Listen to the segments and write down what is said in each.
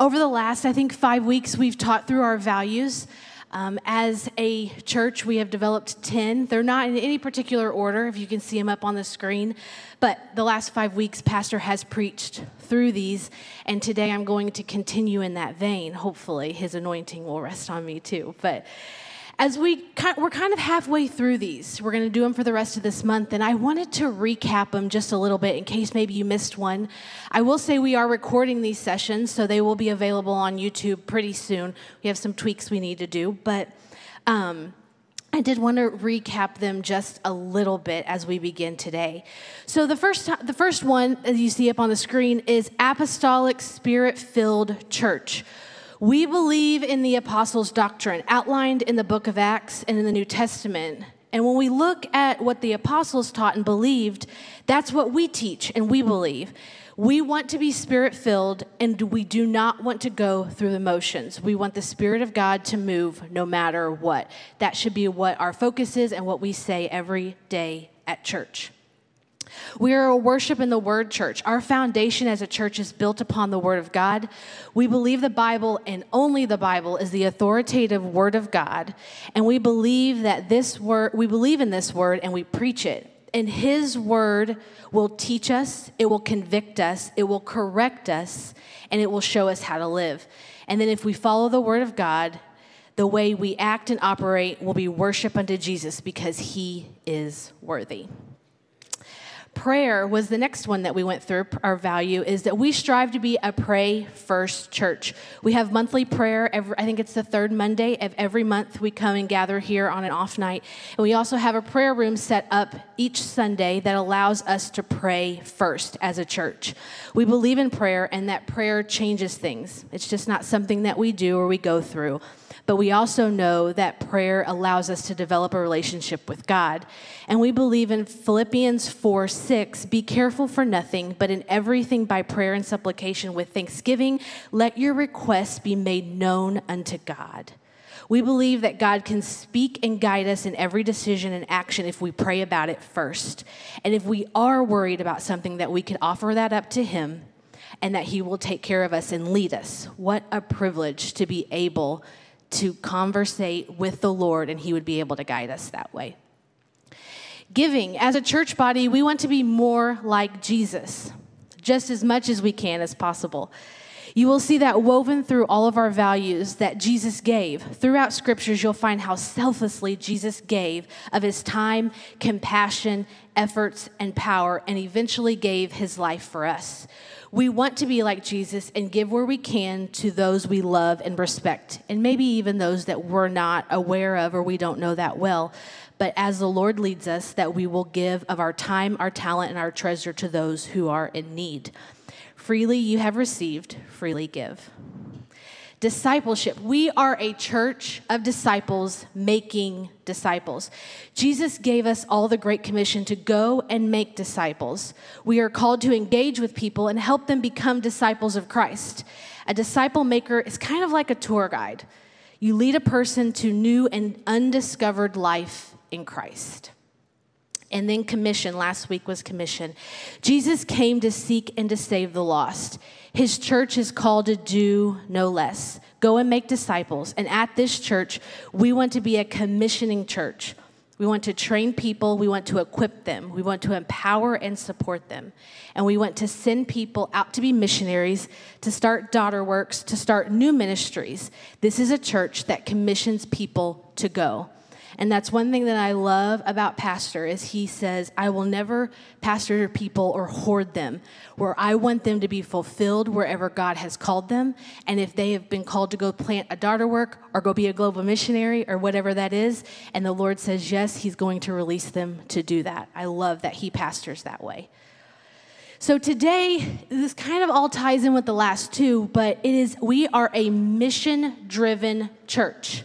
Over the last, I think, five weeks, we've taught through our values. Um, as a church, we have developed 10. They're not in any particular order, if you can see them up on the screen. But the last five weeks, Pastor has preached through these. And today I'm going to continue in that vein. Hopefully, his anointing will rest on me too. But as we we're kind of halfway through these we're going to do them for the rest of this month and i wanted to recap them just a little bit in case maybe you missed one i will say we are recording these sessions so they will be available on youtube pretty soon we have some tweaks we need to do but um, I did want to recap them just a little bit as we begin today. So the first the first one as you see up on the screen is apostolic spirit-filled church. We believe in the apostles' doctrine outlined in the book of Acts and in the New Testament. And when we look at what the apostles taught and believed, that's what we teach and we believe. We want to be spirit filled and we do not want to go through the motions. We want the Spirit of God to move no matter what. That should be what our focus is and what we say every day at church. We are a worship in the Word church. Our foundation as a church is built upon the Word of God. We believe the Bible and only the Bible is the authoritative Word of God. And we believe that this Word, we believe in this Word and we preach it. And His Word will teach us, it will convict us, it will correct us, and it will show us how to live. And then if we follow the Word of God, the way we act and operate will be worship unto Jesus because He is worthy prayer was the next one that we went through. Our value is that we strive to be a pray first church. We have monthly prayer. Every, I think it's the third Monday of every month. We come and gather here on an off night. And we also have a prayer room set up each Sunday that allows us to pray first as a church. We believe in prayer and that prayer changes things. It's just not something that we do or we go through but we also know that prayer allows us to develop a relationship with God. And we believe in Philippians 4 6, be careful for nothing, but in everything by prayer and supplication with thanksgiving, let your requests be made known unto God. We believe that God can speak and guide us in every decision and action if we pray about it first. And if we are worried about something, that we can offer that up to Him and that He will take care of us and lead us. What a privilege to be able to conversate with the Lord, and He would be able to guide us that way. Giving, as a church body, we want to be more like Jesus, just as much as we can as possible. You will see that woven through all of our values that Jesus gave. Throughout scriptures, you'll find how selflessly Jesus gave of his time, compassion, efforts, and power, and eventually gave his life for us. We want to be like Jesus and give where we can to those we love and respect, and maybe even those that we're not aware of or we don't know that well. But as the Lord leads us, that we will give of our time, our talent, and our treasure to those who are in need. Freely you have received, freely give. Discipleship. We are a church of disciples making disciples. Jesus gave us all the Great Commission to go and make disciples. We are called to engage with people and help them become disciples of Christ. A disciple maker is kind of like a tour guide. You lead a person to new and undiscovered life in Christ. And then commission, last week was commission. Jesus came to seek and to save the lost. His church is called to do no less. Go and make disciples. And at this church, we want to be a commissioning church. We want to train people, we want to equip them, we want to empower and support them. And we want to send people out to be missionaries, to start daughter works, to start new ministries. This is a church that commissions people to go. And that's one thing that I love about pastor is he says, I will never pastor people or hoard them, where I want them to be fulfilled wherever God has called them. And if they have been called to go plant a daughter work or go be a global missionary or whatever that is, and the Lord says yes, he's going to release them to do that. I love that he pastors that way. So today, this kind of all ties in with the last two, but it is we are a mission driven church.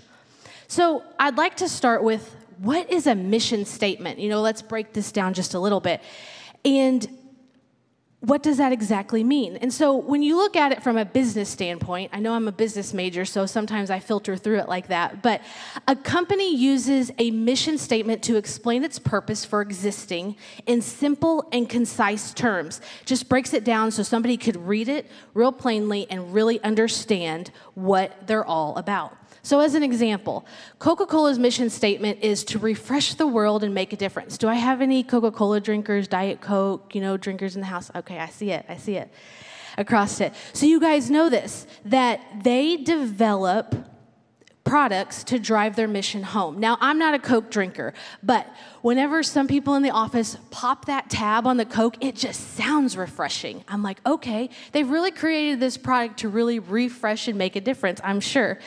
So I'd like to start with what is a mission statement? You know, let's break this down just a little bit. And what does that exactly mean? And so, when you look at it from a business standpoint, I know I'm a business major, so sometimes I filter through it like that, but a company uses a mission statement to explain its purpose for existing in simple and concise terms. Just breaks it down so somebody could read it real plainly and really understand what they're all about. So, as an example, Coca Cola's mission statement is to refresh the world and make a difference. Do I have any Coca Cola drinkers, Diet Coke, you know, drinkers in the house? Okay, I see it. I see it across it. So, you guys know this that they develop products to drive their mission home. Now, I'm not a Coke drinker, but whenever some people in the office pop that tab on the Coke, it just sounds refreshing. I'm like, okay, they've really created this product to really refresh and make a difference, I'm sure.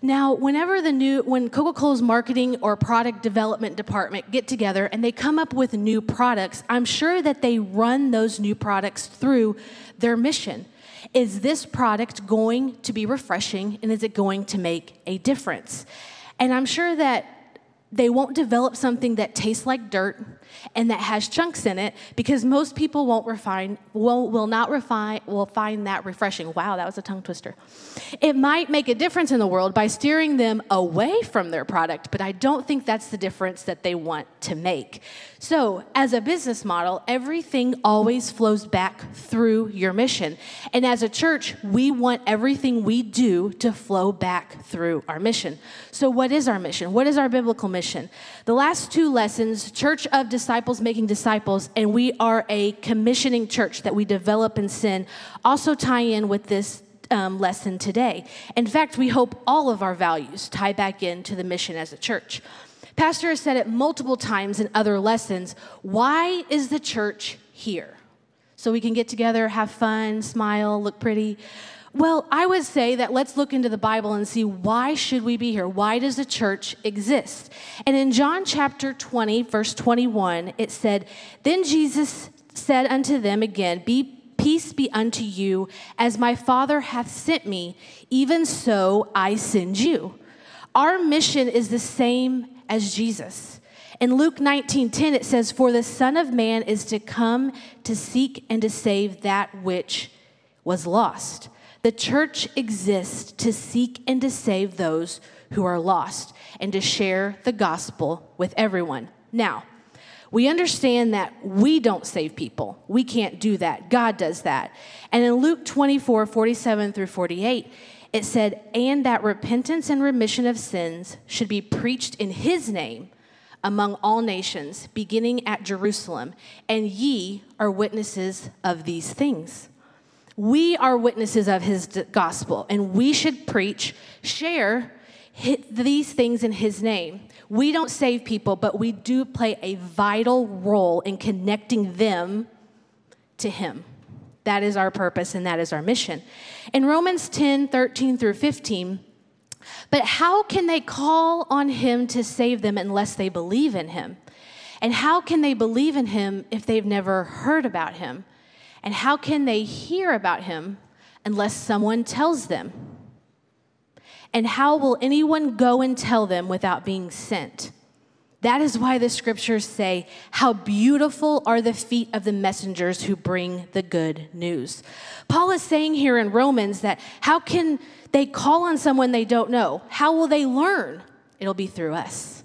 Now, whenever the new, when Coca Cola's marketing or product development department get together and they come up with new products, I'm sure that they run those new products through their mission. Is this product going to be refreshing and is it going to make a difference? And I'm sure that they won't develop something that tastes like dirt and that has chunks in it because most people won't refine will, will not refine will find that refreshing. Wow that was a tongue twister. It might make a difference in the world by steering them away from their product but i don't think that's the difference that they want to make. So as a business model everything always flows back through your mission. And as a church we want everything we do to flow back through our mission. So what is our mission? What is our biblical mission the last two lessons church of disciples making disciples, and we are a commissioning church that we develop and send, also tie in with this um, lesson today. In fact, we hope all of our values tie back into the mission as a church. Pastor has said it multiple times in other lessons. Why is the church here? So we can get together, have fun, smile, look pretty. Well, I would say that let's look into the Bible and see why should we be here? Why does the church exist? And in John chapter 20, verse 21, it said, Then Jesus said unto them again, Be peace be unto you, as my Father hath sent me, even so I send you. Our mission is the same as Jesus. In Luke 19:10 it says for the son of man is to come to seek and to save that which was lost. The church exists to seek and to save those who are lost and to share the gospel with everyone. Now, we understand that we don't save people. We can't do that. God does that. And in Luke 24, 47 through 48, it said, And that repentance and remission of sins should be preached in his name among all nations, beginning at Jerusalem. And ye are witnesses of these things. We are witnesses of his gospel, and we should preach, share these things in his name. We don't save people, but we do play a vital role in connecting them to him. That is our purpose and that is our mission. In Romans 10 13 through 15, but how can they call on him to save them unless they believe in him? And how can they believe in him if they've never heard about him? And how can they hear about him unless someone tells them? And how will anyone go and tell them without being sent? That is why the scriptures say, How beautiful are the feet of the messengers who bring the good news. Paul is saying here in Romans that how can they call on someone they don't know? How will they learn? It'll be through us.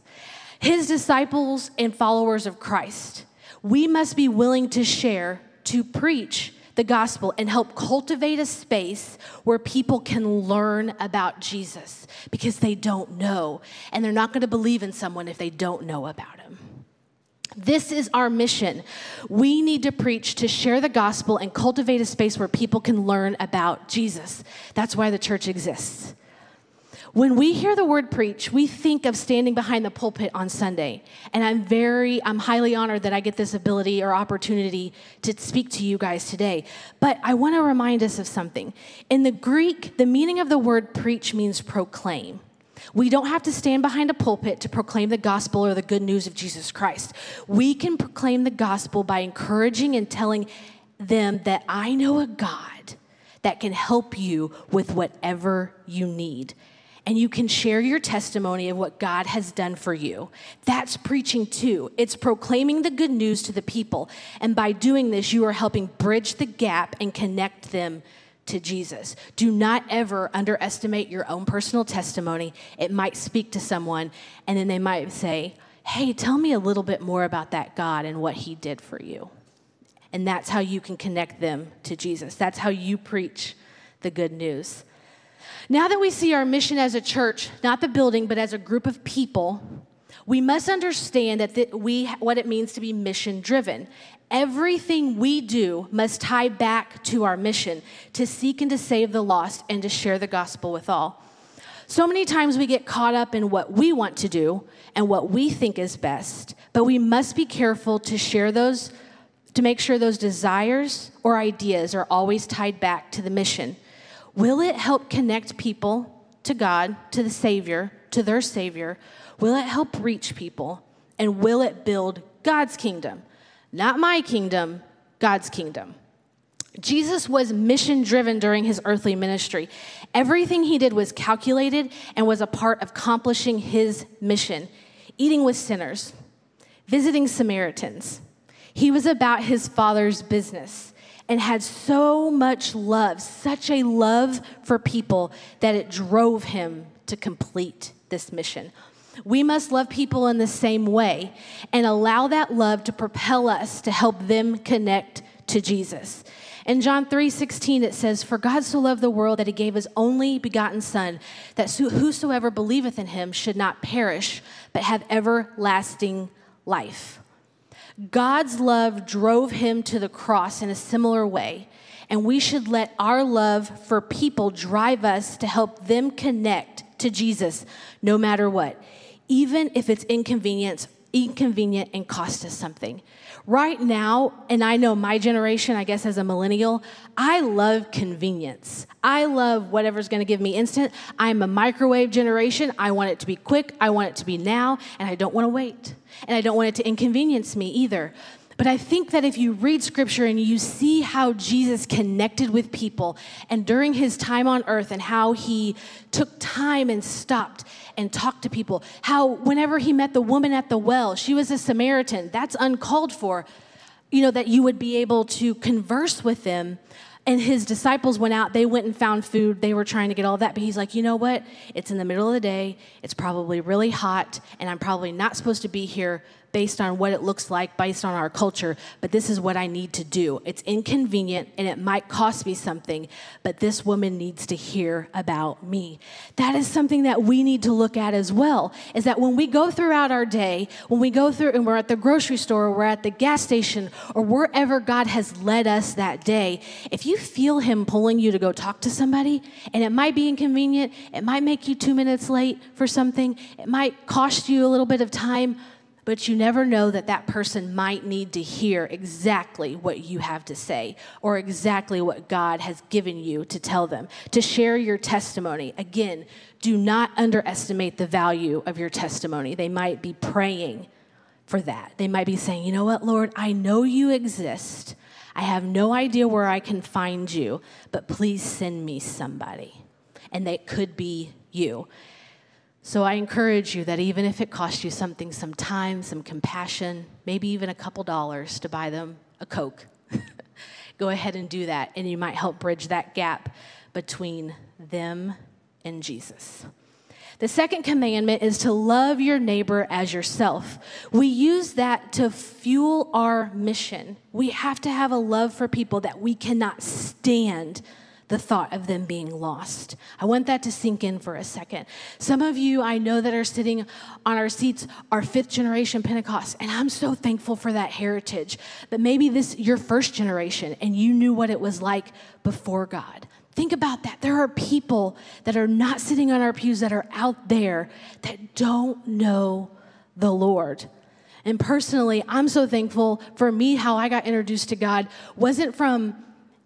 His disciples and followers of Christ, we must be willing to share to preach the gospel and help cultivate a space where people can learn about Jesus because they don't know. And they're not going to believe in someone if they don't know about him. This is our mission. We need to preach to share the gospel and cultivate a space where people can learn about Jesus. That's why the church exists. When we hear the word preach, we think of standing behind the pulpit on Sunday. And I'm very, I'm highly honored that I get this ability or opportunity to speak to you guys today. But I want to remind us of something. In the Greek, the meaning of the word preach means proclaim. We don't have to stand behind a pulpit to proclaim the gospel or the good news of Jesus Christ. We can proclaim the gospel by encouraging and telling them that I know a God that can help you with whatever you need. And you can share your testimony of what God has done for you. That's preaching too. It's proclaiming the good news to the people. And by doing this, you are helping bridge the gap and connect them to Jesus. Do not ever underestimate your own personal testimony. It might speak to someone, and then they might say, Hey, tell me a little bit more about that God and what he did for you. And that's how you can connect them to Jesus. That's how you preach the good news. Now that we see our mission as a church, not the building, but as a group of people, we must understand that the, we, what it means to be mission driven. Everything we do must tie back to our mission to seek and to save the lost and to share the gospel with all. So many times we get caught up in what we want to do and what we think is best, but we must be careful to share those, to make sure those desires or ideas are always tied back to the mission. Will it help connect people to God, to the Savior, to their Savior? Will it help reach people? And will it build God's kingdom? Not my kingdom, God's kingdom. Jesus was mission driven during his earthly ministry. Everything he did was calculated and was a part of accomplishing his mission eating with sinners, visiting Samaritans. He was about his father's business and had so much love, such a love for people that it drove him to complete this mission. We must love people in the same way and allow that love to propel us to help them connect to Jesus. In John 3:16 it says, "For God so loved the world that he gave his only begotten son, that whosoever believeth in him should not perish, but have everlasting life." God's love drove him to the cross in a similar way, and we should let our love for people drive us to help them connect to Jesus no matter what, even if it's inconvenience, inconvenient and cost us something. Right now, and I know my generation, I guess as a millennial, I love convenience. I love whatever's gonna give me instant. I'm a microwave generation. I want it to be quick, I want it to be now, and I don't wanna wait and I don't want it to inconvenience me either. But I think that if you read scripture and you see how Jesus connected with people and during his time on earth and how he took time and stopped and talked to people, how whenever he met the woman at the well, she was a Samaritan, that's uncalled for, you know, that you would be able to converse with them and his disciples went out, they went and found food. They were trying to get all that. But he's like, you know what? It's in the middle of the day. It's probably really hot. And I'm probably not supposed to be here based on what it looks like, based on our culture, but this is what I need to do. It's inconvenient and it might cost me something, but this woman needs to hear about me. That is something that we need to look at as well. Is that when we go throughout our day, when we go through and we're at the grocery store, we're at the gas station, or wherever God has led us that day, if you feel Him pulling you to go talk to somebody, and it might be inconvenient, it might make you two minutes late for something, it might cost you a little bit of time but you never know that that person might need to hear exactly what you have to say or exactly what God has given you to tell them, to share your testimony. Again, do not underestimate the value of your testimony. They might be praying for that. They might be saying, you know what, Lord, I know you exist. I have no idea where I can find you, but please send me somebody. And that could be you. So I encourage you that even if it costs you something, some time, some compassion, maybe even a couple dollars to buy them a Coke, go ahead and do that, and you might help bridge that gap between them and Jesus. The second commandment is to love your neighbor as yourself. We use that to fuel our mission. We have to have a love for people that we cannot stand the thought of them being lost. I want that to sink in for a second. Some of you I know that are sitting on our seats are fifth generation Pentecost, and I'm so thankful for that heritage. But maybe this your first generation and you knew what it was like before God. Think about that. There are people that are not sitting on our pews that are out there that don't know the Lord. And personally, I'm so thankful for me how I got introduced to God wasn't from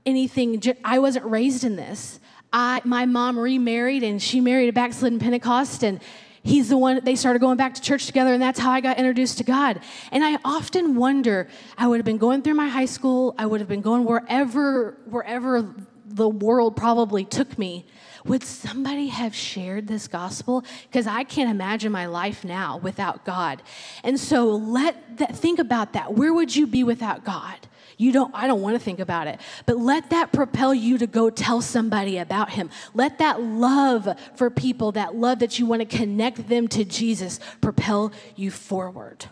anything, I wasn't raised in this. I, my mom remarried and she married a backslidden Pentecost and he's the one they started going back to church together and that's how i got introduced to god and i often wonder i would have been going through my high school i would have been going wherever wherever the world probably took me, would somebody have shared this gospel? Because I can't imagine my life now without God. And so let that, think about that. Where would you be without God? You don't, I don't want to think about it. But let that propel you to go tell somebody about him. Let that love for people, that love that you want to connect them to Jesus, propel you forward.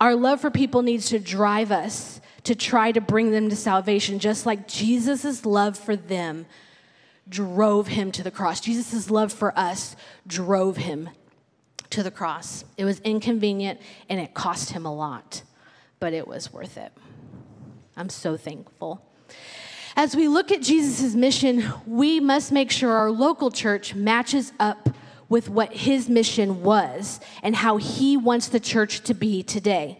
Our love for people needs to drive us to try to bring them to salvation, just like Jesus' love for them drove him to the cross. Jesus' love for us drove him to the cross. It was inconvenient and it cost him a lot, but it was worth it. I'm so thankful. As we look at Jesus' mission, we must make sure our local church matches up with what his mission was and how he wants the church to be today.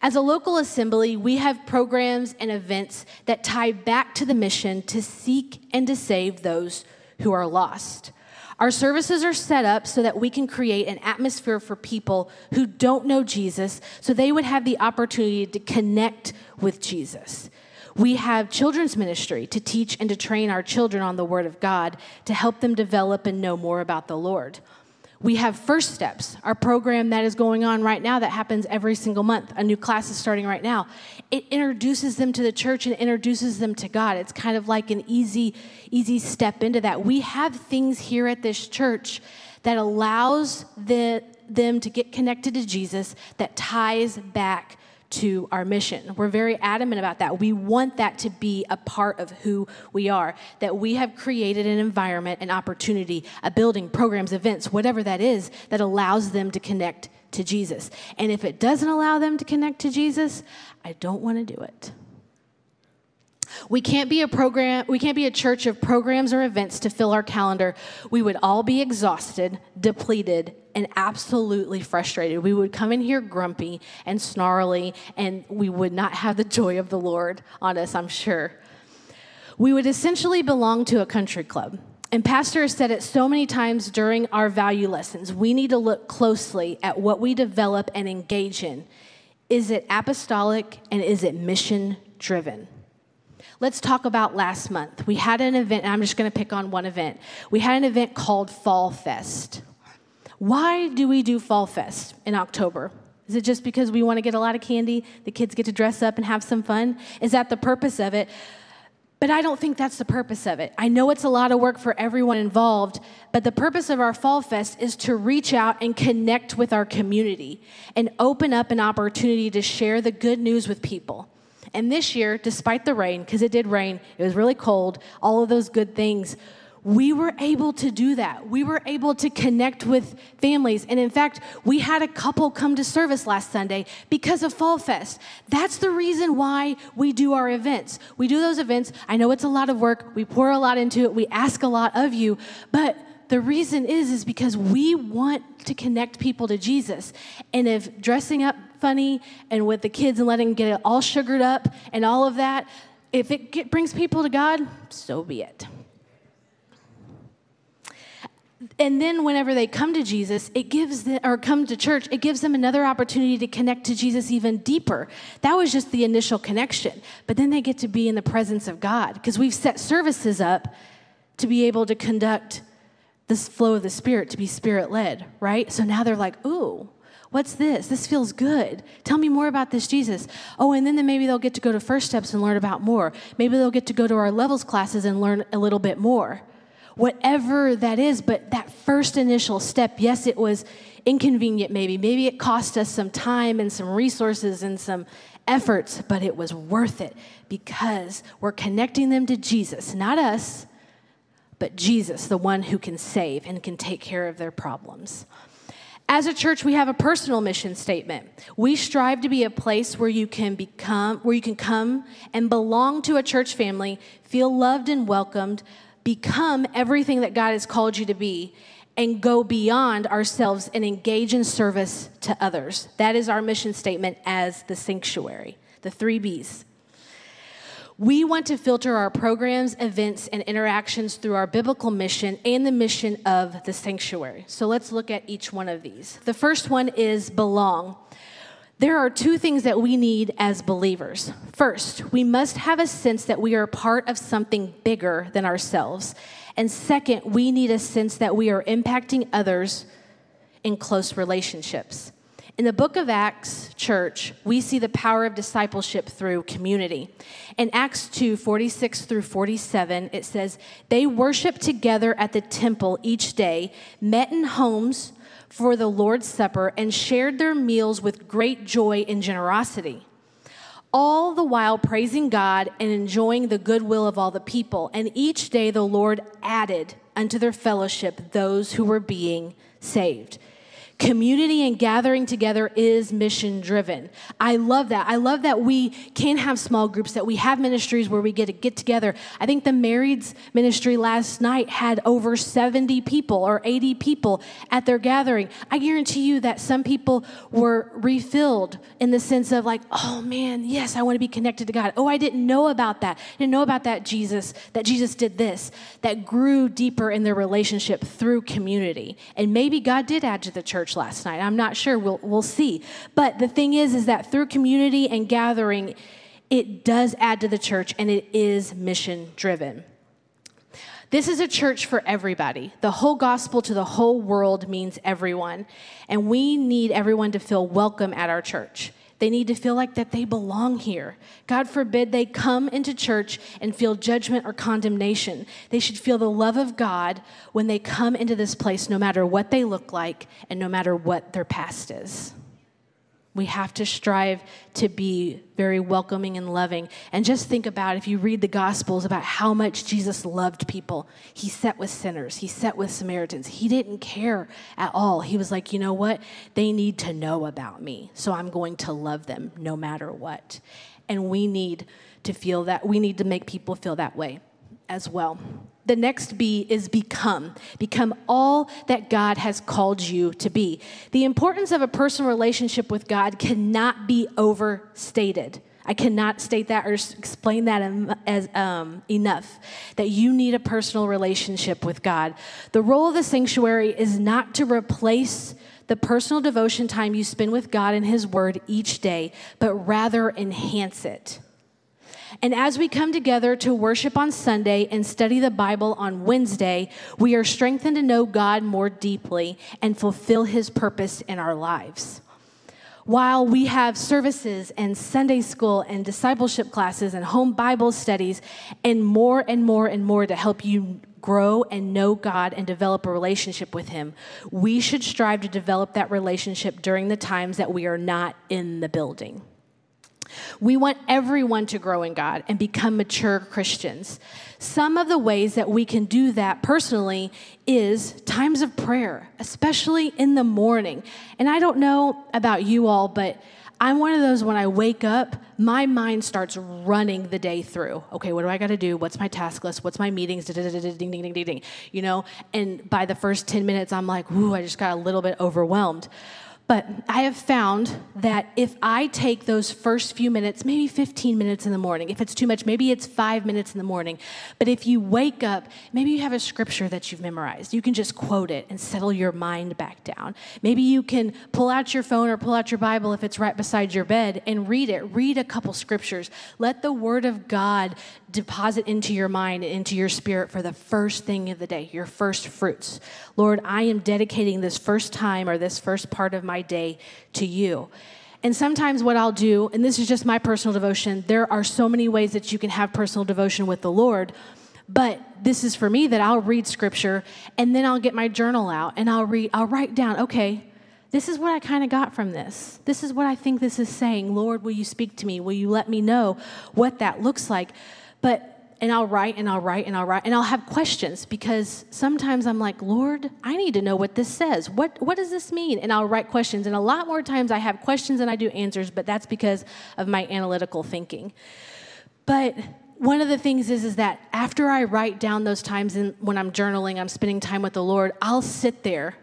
As a local assembly, we have programs and events that tie back to the mission to seek and to save those who are lost. Our services are set up so that we can create an atmosphere for people who don't know Jesus so they would have the opportunity to connect with Jesus. We have children's ministry to teach and to train our children on the Word of God to help them develop and know more about the Lord. We have First Steps, our program that is going on right now that happens every single month. A new class is starting right now. It introduces them to the church and introduces them to God. It's kind of like an easy, easy step into that. We have things here at this church that allows the, them to get connected to Jesus that ties back to our mission. We're very adamant about that. We want that to be a part of who we are, that we have created an environment, an opportunity, a building, programs, events, whatever that is, that allows them to connect to Jesus. And if it doesn't allow them to connect to Jesus, I don't want to do it. We can't be a program, we can't be a church of programs or events to fill our calendar. We would all be exhausted, depleted, and absolutely frustrated. We would come in here grumpy and snarly, and we would not have the joy of the Lord on us, I'm sure. We would essentially belong to a country club. And Pastor has said it so many times during our value lessons. We need to look closely at what we develop and engage in. Is it apostolic and is it mission driven? Let's talk about last month. We had an event, and I'm just going to pick on one event. We had an event called Fall Fest. Why do we do Fall Fest in October? Is it just because we want to get a lot of candy? The kids get to dress up and have some fun? Is that the purpose of it? But I don't think that's the purpose of it. I know it's a lot of work for everyone involved, but the purpose of our Fall Fest is to reach out and connect with our community and open up an opportunity to share the good news with people. And this year, despite the rain, because it did rain, it was really cold, all of those good things, we were able to do that. We were able to connect with families. And in fact, we had a couple come to service last Sunday because of Fall Fest. That's the reason why we do our events. We do those events. I know it's a lot of work. We pour a lot into it. We ask a lot of you. But the reason is is because we want to connect people to Jesus. And if dressing up funny and with the kids and letting them get it all sugared up and all of that, if it get, brings people to God, so be it. And then whenever they come to Jesus, it gives them, or come to church, it gives them another opportunity to connect to Jesus even deeper. That was just the initial connection. But then they get to be in the presence of God because we've set services up to be able to conduct this flow of the Spirit, to be Spirit led, right? So now they're like, ooh, What's this? This feels good. Tell me more about this Jesus. Oh, and then, then maybe they'll get to go to First Steps and learn about more. Maybe they'll get to go to our levels classes and learn a little bit more whatever that is. But that first initial step, yes, it was inconvenient, maybe. Maybe it cost us some time and some resources and some efforts, but it was worth it because we're connecting them to Jesus, not us, but Jesus, the one who can save and can take care of their problems. As a church, we have a personal mission statement. We strive to be a place where you can become, where you can come and belong to a church family, feel loved and welcomed, become everything that God has called you to be and go beyond ourselves and engage in service to others. That is our mission statement as the sanctuary, the three B's. We want to filter our programs, events, and interactions through our biblical mission and the mission of the sanctuary. So let's look at each one of these. The first one is belong. There are two things that we need as believers. First, we must have a sense that we are part of something bigger than ourselves. And second, we need a sense that we are impacting others in close relationships. In the book of Acts, church, we see the power of discipleship through community. In Acts 2 46 through 47, it says, They worshiped together at the temple each day, met in homes for the Lord's Supper, and shared their meals with great joy and generosity. All the while praising God and enjoying the goodwill of all the people. And each day the Lord added unto their fellowship those who were being saved. Community and gathering together is mission driven. I love that. I love that we can have small groups, that we have ministries where we get to get together. I think the marrieds ministry last night had over 70 people or 80 people at their gathering. I guarantee you that some people were refilled in the sense of like, oh man, yes, I want to be connected to God. Oh, I didn't know about that. I didn't know about that Jesus, that Jesus did this, that grew deeper in their relationship through community. And maybe God did add to the church church last night. I'm not sure. We'll, we'll see. But the thing is, is that through community and gathering, it does add to the church and it is mission driven. This is a church for everybody. The whole gospel to the whole world means everyone. And we need everyone to feel welcome at our church. They need to feel like that they belong here. God forbid they come into church and feel judgment or condemnation. They should feel the love of God when they come into this place, no matter what they look like and no matter what their past is. We have to strive to be very welcoming and loving. And just think about if you read the Gospels about how much Jesus loved people. He sat with sinners, he sat with Samaritans. He didn't care at all. He was like, you know what? They need to know about me. So I'm going to love them no matter what. And we need to feel that, we need to make people feel that way as well. The next B is become. Become all that God has called you to be. The importance of a personal relationship with God cannot be overstated. I cannot state that or explain that as um, enough. That you need a personal relationship with God. The role of the sanctuary is not to replace the personal devotion time you spend with God and His Word each day, but rather enhance it. And as we come together to worship on Sunday and study the Bible on Wednesday, we are strengthened to know God more deeply and fulfill his purpose in our lives. While we have services and Sunday school and discipleship classes and home Bible studies and more and more and more to help you grow and know God and develop a relationship with Him, we should strive to develop that relationship during the times that we are not in the building. We want everyone to grow in God and become mature Christians. Some of the ways that we can do that personally is times of prayer, especially in the morning. And I don't know about you all, but I'm one of those when I wake up, my mind starts running the day through. Okay, what do I got to do? What's my task list? What's my meetings? Ding, ding, ding, ding, ding. You know, and by the first 10 minutes, I'm like, ooh, I just got a little bit overwhelmed. But I have found that if I take those first few minutes, maybe 15 minutes in the morning, if it's too much, maybe it's five minutes in the morning. But if you wake up, maybe you have a scripture that you've memorized. You can just quote it and settle your mind back down. Maybe you can pull out your phone or pull out your Bible if it's right beside your bed and read it. Read a couple scriptures. Let the Word of God deposit into your mind and into your spirit for the first thing of the day, your first fruits. Lord, I am dedicating this first time or this first part of my day to you. And sometimes what I'll do, and this is just my personal devotion, there are so many ways that you can have personal devotion with the Lord. But this is for me that I'll read scripture and then I'll get my journal out and I'll read, I'll write down, okay, this is what I kind of got from this. This is what I think this is saying. Lord, will you speak to me? Will you let me know what that looks like? But and I'll write and I'll write and I'll write and I'll have questions because sometimes I'm like, Lord, I need to know what this says. What what does this mean? And I'll write questions. And a lot more times I have questions than I do answers, but that's because of my analytical thinking. But one of the things is, is that after I write down those times and when I'm journaling, I'm spending time with the Lord, I'll sit there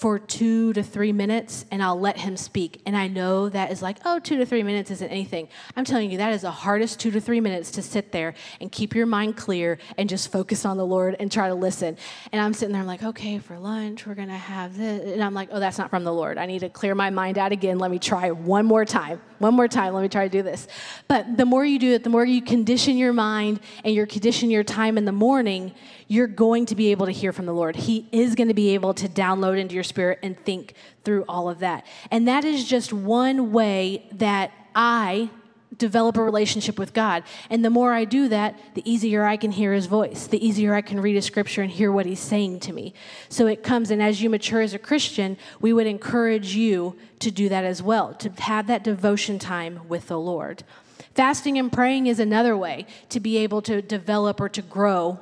for two to three minutes and I'll let him speak. And I know that is like, oh, two to three minutes isn't anything. I'm telling you, that is the hardest two to three minutes to sit there and keep your mind clear and just focus on the Lord and try to listen. And I'm sitting there, I'm like, okay, for lunch, we're going to have this. And I'm like, oh, that's not from the Lord. I need to clear my mind out again. Let me try one more time. One more time. Let me try to do this. But the more you do it, the more you condition your mind and you condition your time in the morning, you're going to be able to hear from the Lord. He is going to be able to download into your spirit and think through all of that. And that is just one way that I develop a relationship with God. And the more I do that, the easier I can hear his voice, the easier I can read a scripture and hear what he's saying to me. So it comes, and as you mature as a Christian, we would encourage you to do that as well, to have that devotion time with the Lord. Fasting and praying is another way to be able to develop or to grow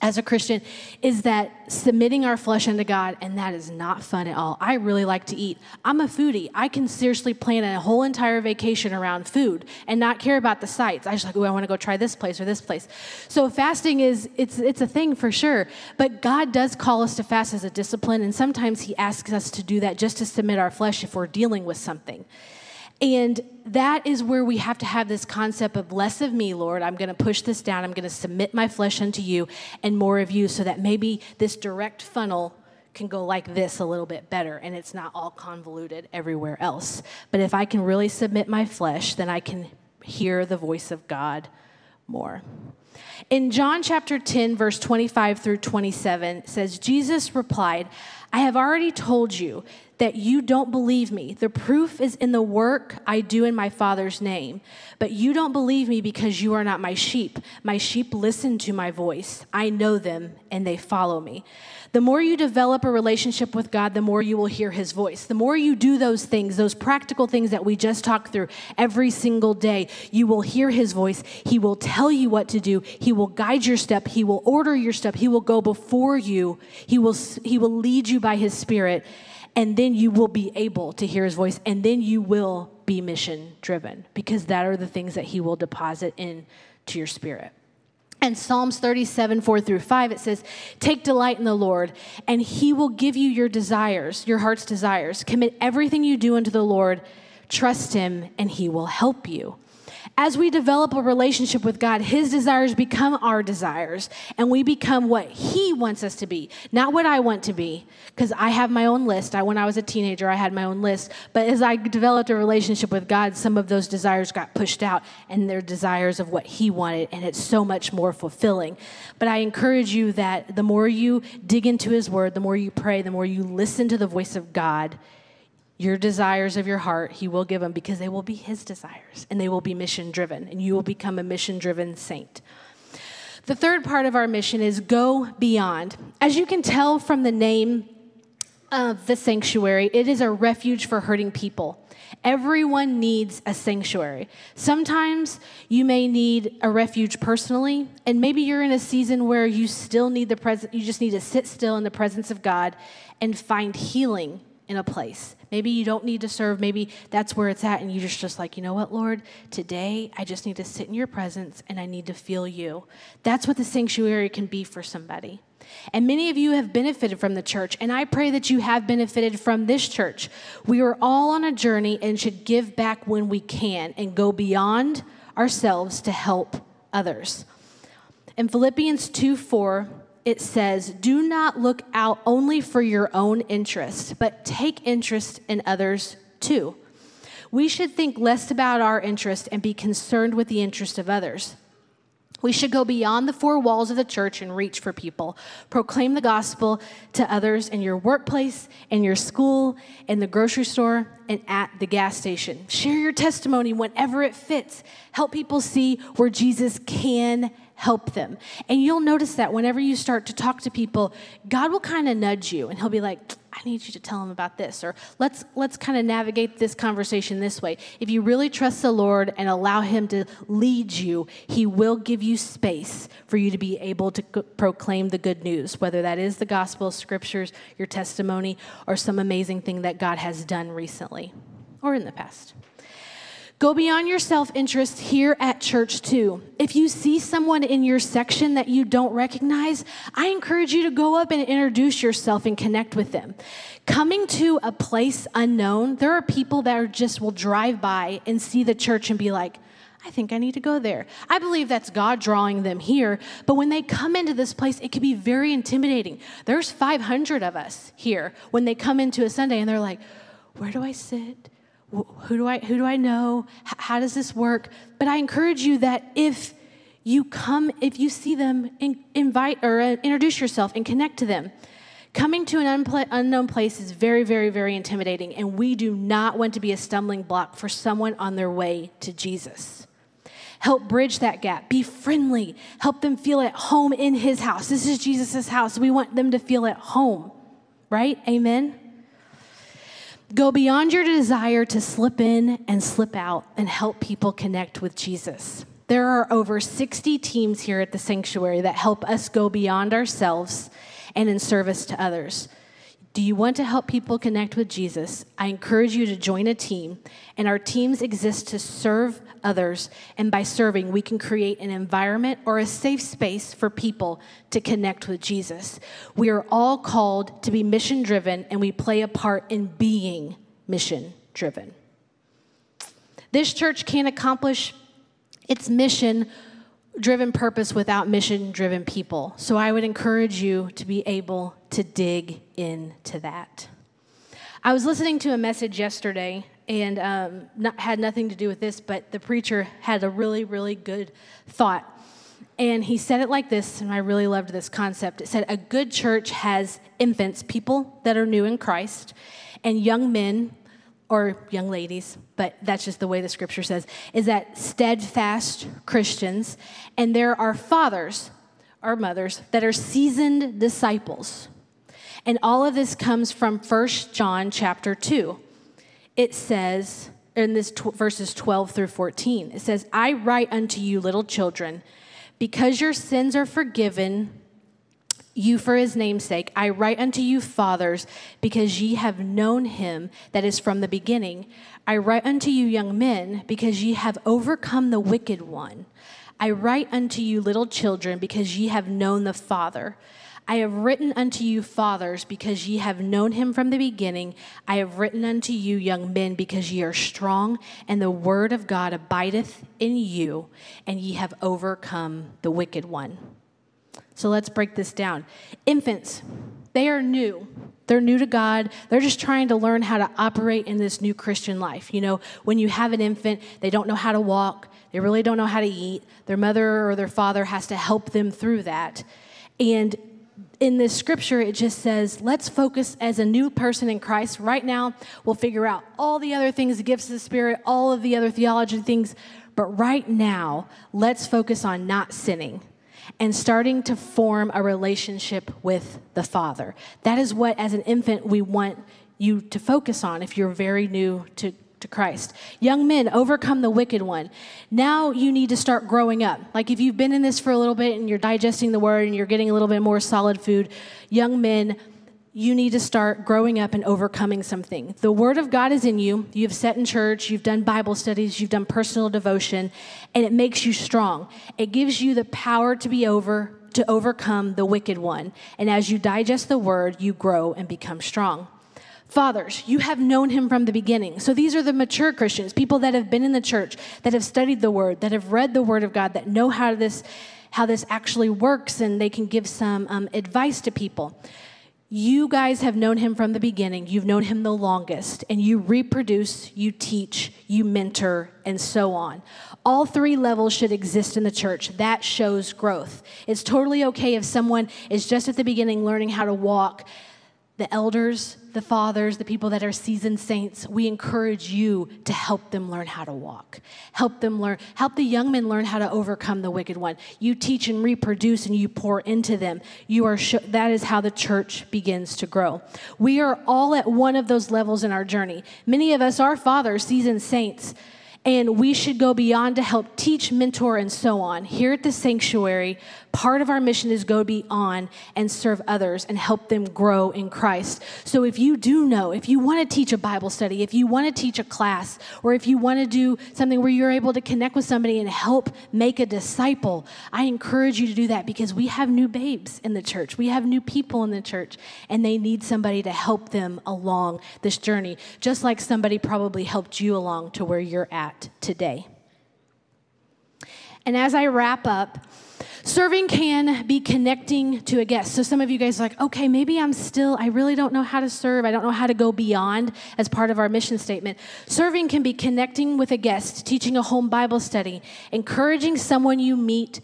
as a Christian is that submitting our flesh unto God, and that is not fun at all. I really like to eat. I'm a foodie. I can seriously plan a whole entire vacation around food and not care about the sights. I just like, oh, I want to go try this place or this place. So fasting is it's it's a thing for sure. But God does call us to fast as a discipline, and sometimes He asks us to do that just to submit our flesh if we're dealing with something. And that is where we have to have this concept of less of me, Lord. I'm going to push this down. I'm going to submit my flesh unto you and more of you so that maybe this direct funnel can go like this a little bit better and it's not all convoluted everywhere else. But if I can really submit my flesh, then I can hear the voice of God more. In John chapter 10, verse 25 through 27, says, Jesus replied, I have already told you that you don't believe me. The proof is in the work I do in my Father's name. But you don't believe me because you are not my sheep. My sheep listen to my voice. I know them and they follow me. The more you develop a relationship with God, the more you will hear his voice. The more you do those things, those practical things that we just talked through every single day, you will hear his voice. He will tell you what to do. He will guide your step. He will order your step. He will go before you. He will, he will lead you by his spirit and then you will be able to hear his voice and then you will be mission driven because that are the things that he will deposit into your spirit and Psalms 37, 4 through 5, it says, Take delight in the Lord, and he will give you your desires, your heart's desires. Commit everything you do unto the Lord. Trust him, and he will help you as we develop a relationship with God, His desires become our desires, and we become what He wants us to be, not what I want to be. Because I have my own list. I, when I was a teenager, I had my own list. But as I developed a relationship with God, some of those desires got pushed out, and they're desires of what He wanted, and it's so much more fulfilling. But I encourage you that the more you dig into His Word, the more you pray, the more you listen to the voice of God your desires of your heart, He will give them because they will be His desires and they will be mission driven, and you will become a mission driven saint. The third part of our mission is go beyond. As you can tell from the name of the sanctuary, it is a refuge for hurting people. Everyone needs a sanctuary. Sometimes you may need a refuge personally, and maybe you're in a season where you still need the presence, you just need to sit still in the presence of God and find healing in a place. Maybe you don't need to serve. Maybe that's where it's at, and you're just, just like, you know what, Lord? Today, I just need to sit in your presence and I need to feel you. That's what the sanctuary can be for somebody. And many of you have benefited from the church, and I pray that you have benefited from this church. We are all on a journey and should give back when we can and go beyond ourselves to help others. In Philippians 2 4, it says, Do not look out only for your own interest, but take interest in others too. We should think less about our interest and be concerned with the interest of others. We should go beyond the four walls of the church and reach for people. Proclaim the gospel to others in your workplace, in your school, in the grocery store, and at the gas station. Share your testimony whenever it fits. Help people see where Jesus can help them. And you'll notice that whenever you start to talk to people, God will kind of nudge you and he'll be like, I need you to tell him about this or let's let's kind of navigate this conversation this way. If you really trust the Lord and allow him to lead you, he will give you space for you to be able to proclaim the good news, whether that is the gospel, scriptures, your testimony or some amazing thing that God has done recently or in the past. Go beyond your self interest here at church, too. If you see someone in your section that you don't recognize, I encourage you to go up and introduce yourself and connect with them. Coming to a place unknown, there are people that are just will drive by and see the church and be like, I think I need to go there. I believe that's God drawing them here, but when they come into this place, it can be very intimidating. There's 500 of us here when they come into a Sunday and they're like, Where do I sit? Who do I who do I know? How does this work? But I encourage you that if you come, if you see them, in, invite or uh, introduce yourself and connect to them. Coming to an unknown place is very, very, very intimidating, and we do not want to be a stumbling block for someone on their way to Jesus. Help bridge that gap. Be friendly. Help them feel at home in His house. This is Jesus' house. We want them to feel at home, right? Amen. Go beyond your desire to slip in and slip out and help people connect with Jesus. There are over 60 teams here at the sanctuary that help us go beyond ourselves and in service to others. Do you want to help people connect with Jesus? I encourage you to join a team, and our teams exist to serve others. And by serving, we can create an environment or a safe space for people to connect with Jesus. We are all called to be mission driven, and we play a part in being mission driven. This church can't accomplish its mission driven purpose without mission driven people. So I would encourage you to be able to dig into that. I was listening to a message yesterday and um, not, had nothing to do with this, but the preacher had a really, really good thought. And he said it like this, and I really loved this concept. It said, A good church has infants, people that are new in Christ, and young men or young ladies, but that's just the way the scripture says, is that steadfast Christians, and there are fathers or mothers that are seasoned disciples. And all of this comes from First John chapter 2 it says, in this tw- verses 12 through 14, it says, I write unto you, little children, because your sins are forgiven you for his name's sake. I write unto you, fathers, because ye have known him that is from the beginning. I write unto you, young men, because ye have overcome the wicked one. I write unto you, little children, because ye have known the Father. I have written unto you, fathers, because ye have known him from the beginning. I have written unto you, young men, because ye are strong, and the word of God abideth in you, and ye have overcome the wicked one. So let's break this down. Infants, they are new. They're new to God. They're just trying to learn how to operate in this new Christian life. You know, when you have an infant, they don't know how to walk, they really don't know how to eat. Their mother or their father has to help them through that. And in this scripture, it just says, let's focus as a new person in Christ. Right now, we'll figure out all the other things, the gifts of the Spirit, all of the other theology things. But right now, let's focus on not sinning and starting to form a relationship with the Father. That is what, as an infant, we want you to focus on if you're very new to to Christ. Young men, overcome the wicked one. Now you need to start growing up. Like if you've been in this for a little bit and you're digesting the word and you're getting a little bit more solid food, young men, you need to start growing up and overcoming something. The Word of God is in you. You've sat in church, you've done Bible studies, you've done personal devotion, and it makes you strong. It gives you the power to be over, to overcome the wicked one. And as you digest the Word, you grow and become strong. Fathers, you have known him from the beginning. So these are the mature Christians, people that have been in the church, that have studied the word, that have read the word of God, that know how this, how this actually works, and they can give some um, advice to people. You guys have known him from the beginning. You've known him the longest, and you reproduce, you teach, you mentor, and so on. All three levels should exist in the church. That shows growth. It's totally okay if someone is just at the beginning learning how to walk. The elders, the fathers, the people that are seasoned saints, we encourage you to help them learn how to walk. Help them learn, help the young men learn how to overcome the wicked one. You teach and reproduce and you pour into them. You are sh- that is how the church begins to grow. We are all at one of those levels in our journey. Many of us are fathers, seasoned saints. And we should go beyond to help teach, mentor, and so on. Here at the sanctuary, part of our mission is go beyond and serve others and help them grow in Christ. So if you do know, if you want to teach a Bible study, if you want to teach a class, or if you want to do something where you're able to connect with somebody and help make a disciple, I encourage you to do that because we have new babes in the church. We have new people in the church, and they need somebody to help them along this journey, just like somebody probably helped you along to where you're at today. And as I wrap up, Serving can be connecting to a guest. So some of you guys are like, okay, maybe I'm still, I really don't know how to serve. I don't know how to go beyond as part of our mission statement. Serving can be connecting with a guest, teaching a home Bible study, encouraging someone you meet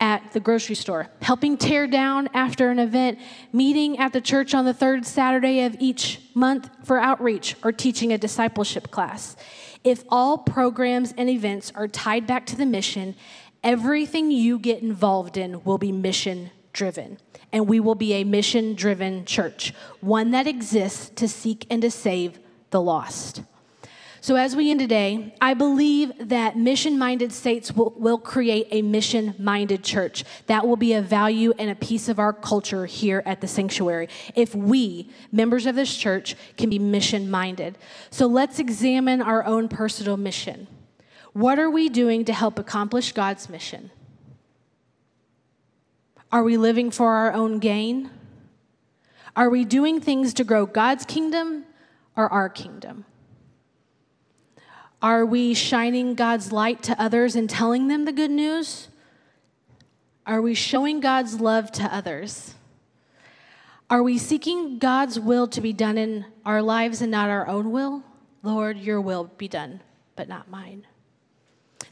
at the grocery store, helping tear down after an event, meeting at the church on the third Saturday of each month for outreach, or teaching a discipleship class. If all programs and events are tied back to the mission everything you get involved in will be mission driven. And we will be a mission driven church, one that exists to seek and to save the lost. So, as we end today, I believe that mission minded states will, will create a mission minded church. That will be a value and a piece of our culture here at the sanctuary if we, members of this church, can be mission minded. So, let's examine our own personal mission. What are we doing to help accomplish God's mission? Are we living for our own gain? Are we doing things to grow God's kingdom or our kingdom? Are we shining God's light to others and telling them the good news? Are we showing God's love to others? Are we seeking God's will to be done in our lives and not our own will? Lord, your will be done, but not mine.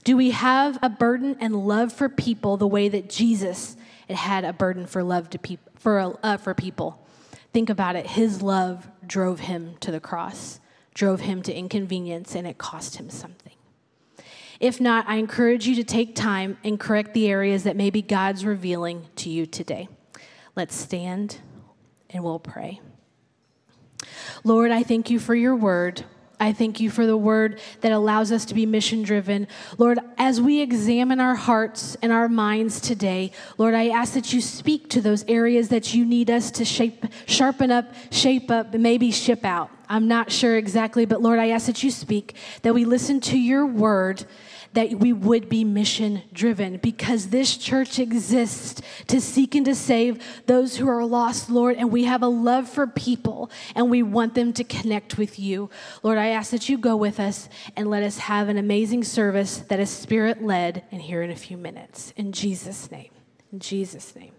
Do we have a burden and love for people the way that Jesus had a burden for love to peop- for, uh, for people? Think about it. His love drove him to the cross, drove him to inconvenience, and it cost him something. If not, I encourage you to take time and correct the areas that maybe God's revealing to you today. Let's stand and we'll pray. Lord, I thank you for your word. I thank you for the word that allows us to be mission driven. Lord, as we examine our hearts and our minds today, Lord, I ask that you speak to those areas that you need us to shape, sharpen up, shape up, and maybe ship out. I'm not sure exactly, but Lord, I ask that you speak, that we listen to your word that we would be mission driven because this church exists to seek and to save those who are lost, Lord, and we have a love for people and we want them to connect with you. Lord, I ask that you go with us and let us have an amazing service that is spirit led and here in a few minutes. In Jesus' name. In Jesus' name.